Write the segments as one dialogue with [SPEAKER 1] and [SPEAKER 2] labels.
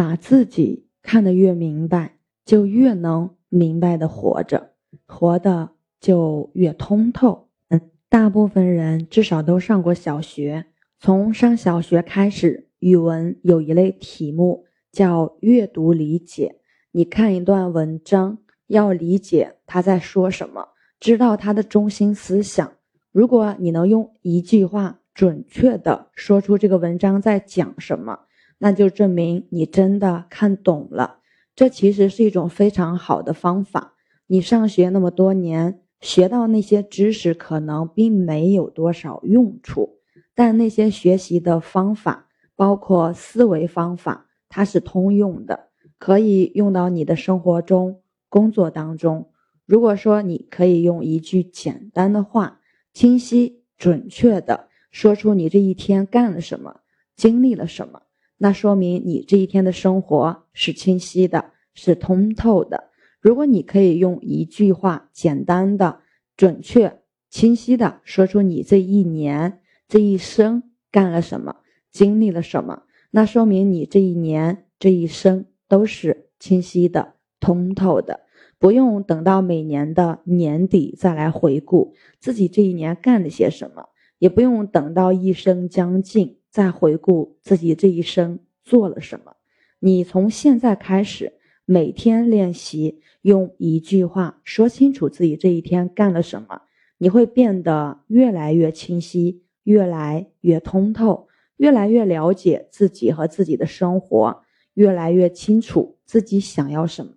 [SPEAKER 1] 把自己看得越明白，就越能明白的活着，活的就越通透。嗯，大部分人至少都上过小学，从上小学开始，语文有一类题目叫阅读理解。你看一段文章，要理解他在说什么，知道他的中心思想。如果你能用一句话准确的说出这个文章在讲什么，那就证明你真的看懂了。这其实是一种非常好的方法。你上学那么多年，学到那些知识可能并没有多少用处，但那些学习的方法，包括思维方法，它是通用的，可以用到你的生活中、工作当中。如果说你可以用一句简单的话。清晰准确的说出你这一天干了什么，经历了什么，那说明你这一天的生活是清晰的，是通透的。如果你可以用一句话简单的、准确、清晰的说出你这一年、这一生干了什么，经历了什么，那说明你这一年、这一生都是清晰的、通透的。不用等到每年的年底再来回顾自己这一年干了些什么，也不用等到一生将近再回顾自己这一生做了什么。你从现在开始，每天练习用一句话说清楚自己这一天干了什么，你会变得越来越清晰，越来越通透，越来越了解自己和自己的生活，越来越清楚自己想要什么。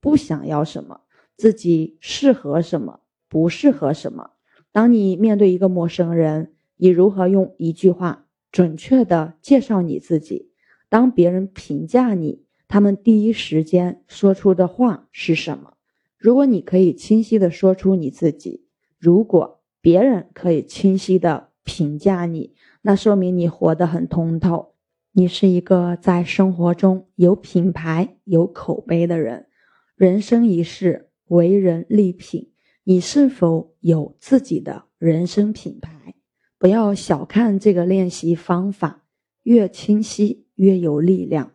[SPEAKER 1] 不想要什么，自己适合什么，不适合什么。当你面对一个陌生人，你如何用一句话准确的介绍你自己？当别人评价你，他们第一时间说出的话是什么？如果你可以清晰的说出你自己，如果别人可以清晰的评价你，那说明你活得很通透，你是一个在生活中有品牌、有口碑的人。人生一世，为人立品。你是否有自己的人生品牌？不要小看这个练习方法，越清晰越有力量。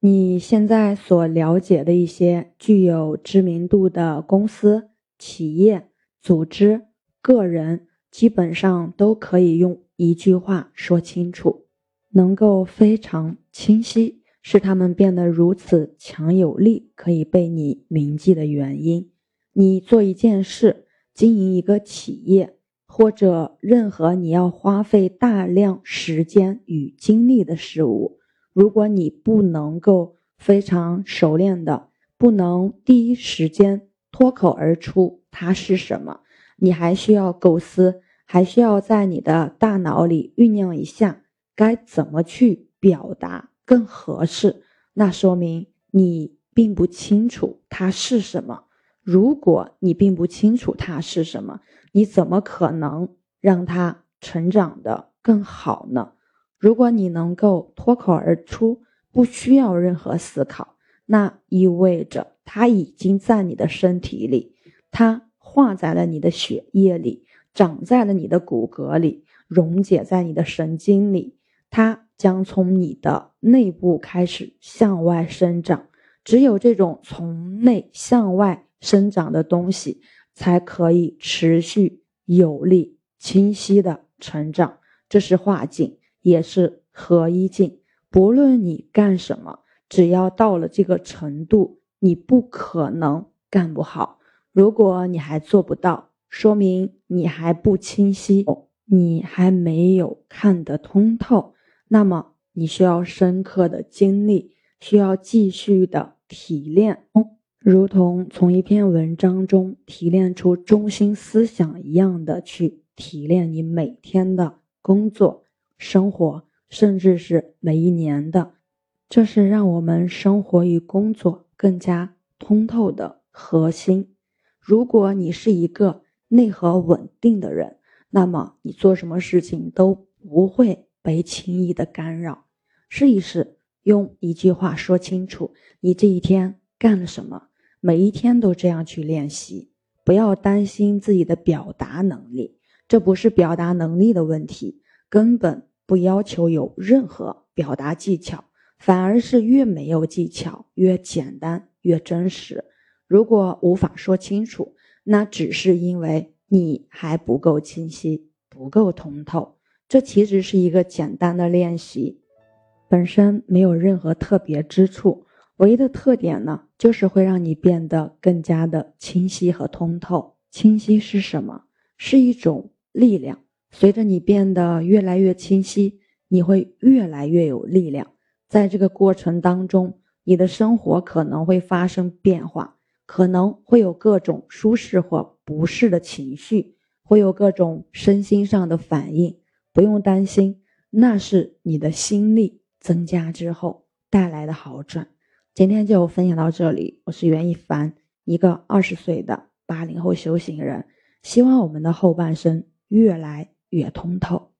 [SPEAKER 1] 你现在所了解的一些具有知名度的公司、企业、组织、个人，基本上都可以用一句话说清楚，能够非常清晰。是他们变得如此强有力，可以被你铭记的原因。你做一件事，经营一个企业，或者任何你要花费大量时间与精力的事物，如果你不能够非常熟练的，不能第一时间脱口而出它是什么，你还需要构思，还需要在你的大脑里酝酿一下该怎么去表达。更合适，那说明你并不清楚它是什么。如果你并不清楚它是什么，你怎么可能让它成长的更好呢？如果你能够脱口而出，不需要任何思考，那意味着它已经在你的身体里，它化在了你的血液里，长在了你的骨骼里，溶解在你的神经里，它。将从你的内部开始向外生长，只有这种从内向外生长的东西，才可以持续有力、清晰的成长。这是化境，也是合一境。不论你干什么，只要到了这个程度，你不可能干不好。如果你还做不到，说明你还不清晰，你还没有看得通透。那么你需要深刻的经历，需要继续的提炼，如同从一篇文章中提炼出中心思想一样的去提炼你每天的工作、生活，甚至是每一年的。这是让我们生活与工作更加通透的核心。如果你是一个内核稳定的人，那么你做什么事情都不会。被轻易的干扰，试一试用一句话说清楚你这一天干了什么。每一天都这样去练习，不要担心自己的表达能力，这不是表达能力的问题，根本不要求有任何表达技巧，反而是越没有技巧，越简单，越真实。如果无法说清楚，那只是因为你还不够清晰，不够通透。这其实是一个简单的练习，本身没有任何特别之处，唯一的特点呢，就是会让你变得更加的清晰和通透。清晰是什么？是一种力量。随着你变得越来越清晰，你会越来越有力量。在这个过程当中，你的生活可能会发生变化，可能会有各种舒适或不适的情绪，会有各种身心上的反应。不用担心，那是你的心力增加之后带来的好转。今天就分享到这里，我是袁一凡，一个二十岁的八零后修行人，希望我们的后半生越来。越通透。